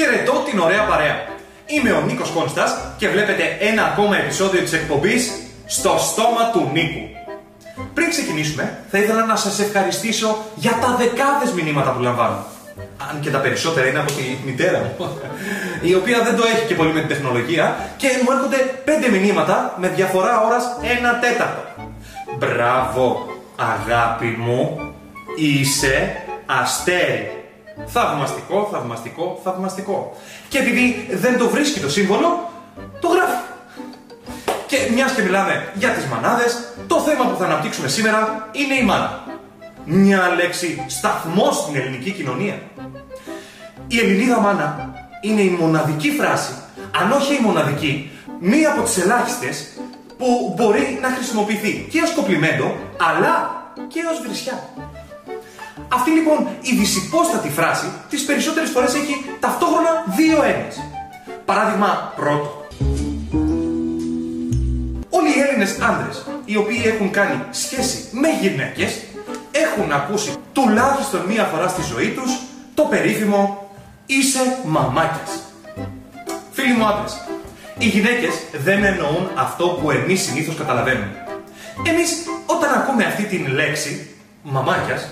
Χαιρετώ την ωραία παρέα. Είμαι ο Νίκος Κόνστας και βλέπετε ένα ακόμα επεισόδιο της εκπομπής «Στο στόμα του Νίκου». Πριν ξεκινήσουμε, θα ήθελα να σας ευχαριστήσω για τα δεκάδες μηνύματα που λαμβάνω. Αν και τα περισσότερα είναι από τη μητέρα μου, η οποία δεν το έχει και πολύ με την τεχνολογία και μου έρχονται πέντε μηνύματα με διαφορά ώρας ένα τέταρτο. Μπράβο, αγάπη μου, είσαι αστέρι. Θαυμαστικό, θαυμαστικό, θαυμαστικό. Και επειδή δεν το βρίσκει το σύμβολο, το γράφει. Και μιας και μιλάμε για τις μανάδες, το θέμα που θα αναπτύξουμε σήμερα είναι η μάνα. Μια λέξη σταθμό στην ελληνική κοινωνία. Η Ελληνίδα μάνα είναι η μοναδική φράση, αν όχι η μοναδική, μία από τις ελάχιστες που μπορεί να χρησιμοποιηθεί και ως κοπλιμέντο, αλλά και ως βρισιά. Αυτή λοιπόν η δυσυπόστατη φράση τις περισσότερες φορές έχει ταυτόχρονα δύο έννοιες. Παράδειγμα πρώτο. Όλοι οι Έλληνες άντρες οι οποίοι έχουν κάνει σχέση με γυναίκες έχουν ακούσει τουλάχιστον μία φορά στη ζωή τους το περίφημο «Είσαι μαμάκιας». Φίλοι μου άντρες, οι γυναίκες δεν εννοούν αυτό που εμείς συνήθως καταλαβαίνουμε. Εμείς όταν ακούμε αυτή την λέξη «μαμάκιας»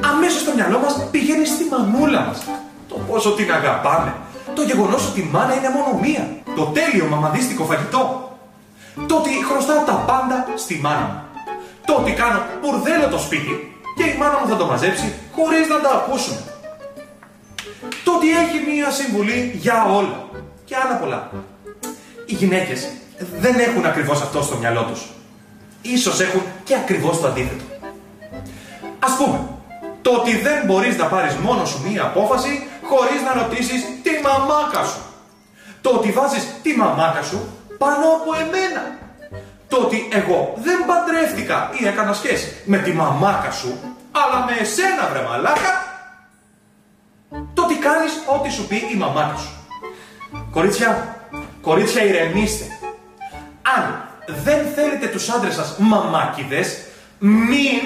αμέσως στο μυαλό μας πηγαίνει στη μανούλα μας. Το πόσο την αγαπάμε. Το γεγονός ότι η μάνα είναι μόνο μία. Το τέλειο μαμαδίστικο φαγητό. Το ότι χρωστάω τα πάντα στη μάνα μου. Το ότι κάνω μπουρδέλο το σπίτι και η μάνα μου θα το μαζέψει χωρίς να τα ακούσουν. Το ότι έχει μία συμβουλή για όλα. Και άλλα πολλά. Οι γυναίκες δεν έχουν ακριβώς αυτό στο μυαλό τους. Ίσως έχουν και ακριβώς το αντίθετο. Ας πούμε, το ότι δεν μπορείς να πάρεις μόνο σου μία απόφαση χωρίς να ρωτήσεις τη μαμάκα σου. Το ότι βάζεις τη μαμάκα σου πάνω από εμένα. Το ότι εγώ δεν παντρεύτηκα ή έκανα σχέση με τη μαμάκα σου, αλλά με εσένα βρε μαλάκα. Το ότι κάνεις ό,τι σου πει η μαμάκα σου. Κορίτσια, κορίτσια ηρεμήστε. Αν δεν θέλετε τους άντρες σας μαμάκιδες, μην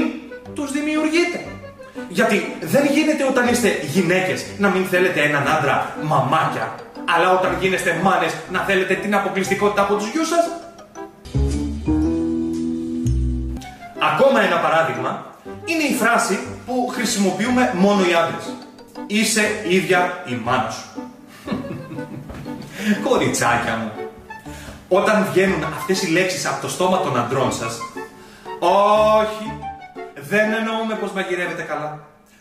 τους δημιουργείτε. Γιατί δεν γίνεται όταν είστε γυναίκες να μην θέλετε έναν άντρα μαμάκια, αλλά όταν γίνεστε μάνες να θέλετε την αποκλειστικότητα από τους γιους σας. Ακόμα ένα παράδειγμα είναι η φράση που χρησιμοποιούμε μόνο οι άντρες. Είσαι ίδια η μάνα σου. Κοριτσάκια μου, όταν βγαίνουν αυτές οι λέξεις από το στόμα των αντρών σας, όχι, δεν εννοούμε πως μαγειρεύετε καλά,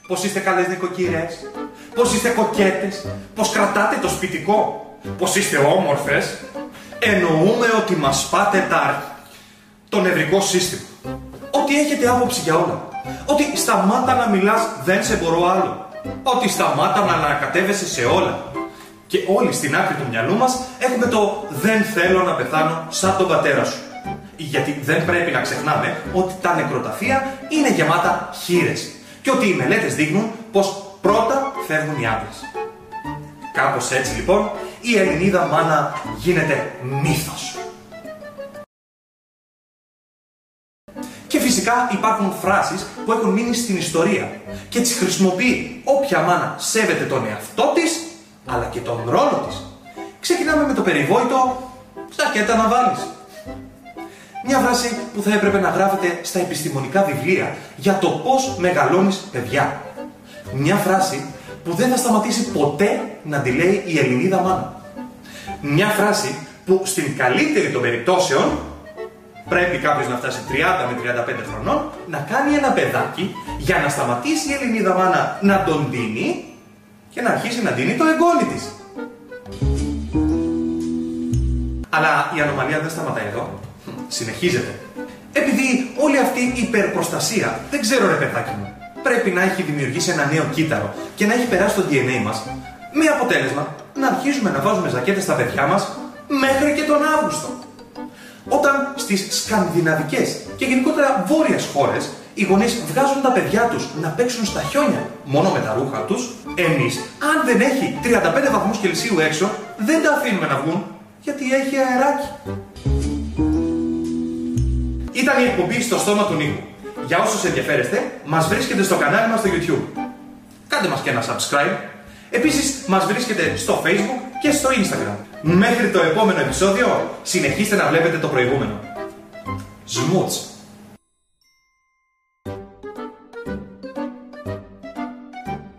πως είστε καλές νοικοκυρές, πως είστε κοκέτες, πως κρατάτε το σπιτικό, πως είστε όμορφες. Εννοούμε ότι μας πάτε τα... το νευρικό σύστημα. Ότι έχετε άποψη για όλα. Ότι σταμάτα να μιλάς, δεν σε μπορώ άλλο. Ότι σταμάτα να ανακατεύεσαι σε όλα. Και όλοι στην άκρη του μυαλού μας έχουμε το «δεν θέλω να πεθάνω σαν τον πατέρα σου». Γιατί δεν πρέπει να ξεχνάμε ότι τα νεκροταφεία είναι γεμάτα χείρες και ότι οι μελέτες δείχνουν πως πρώτα φεύγουν οι άντρες. Κάπως έτσι λοιπόν η Ελληνίδα μάνα γίνεται μύθος. Και φυσικά υπάρχουν φράσεις που έχουν μείνει στην ιστορία και τις χρησιμοποιεί όποια μάνα σέβεται τον εαυτό της αλλά και τον ρόλο της. Ξεκινάμε με το περιβόητο «Ζακέτα να βάλεις». Μια φράση που θα έπρεπε να γράφεται στα επιστημονικά βιβλία για το πώς μεγαλώνεις παιδιά. Μια φράση που δεν θα σταματήσει ποτέ να τη λέει η Ελληνίδα μάνα. Μια φράση που στην καλύτερη των περιπτώσεων πρέπει κάποιος να φτάσει 30 με 35 χρονών να κάνει ένα παιδάκι για να σταματήσει η Ελληνίδα μάνα να τον δίνει και να αρχίσει να δίνει το εγγόνι της. Αλλά η ανομαλία δεν σταματάει εδώ. Συνεχίζεται. Επειδή όλη αυτή η υπερπροστασία, δεν ξέρω ρε παιδάκι μου, πρέπει να έχει δημιουργήσει ένα νέο κύτταρο και να έχει περάσει το DNA μας, με αποτέλεσμα να αρχίζουμε να βάζουμε ζακέτες στα παιδιά μας μέχρι και τον Αύγουστο. Όταν στις σκανδιναβικές και γενικότερα βόρειες χώρες οι γονείς βγάζουν τα παιδιά τους να παίξουν στα χιόνια μόνο με τα ρούχα τους, εμείς αν δεν έχει 35 βαθμούς Κελσίου έξω δεν τα αφήνουμε να βγουν γιατί έχει αεράκι. Ήταν η εκπομπή στο στόμα του Νίκου. Για όσους ενδιαφέρεστε, μας βρίσκεται στο κανάλι μας στο YouTube. Κάντε μας και ένα subscribe. Επίσης, μας βρίσκεται στο Facebook και στο Instagram. Μέχρι το επόμενο επεισόδιο, συνεχίστε να βλέπετε το προηγούμενο. Σμούτς!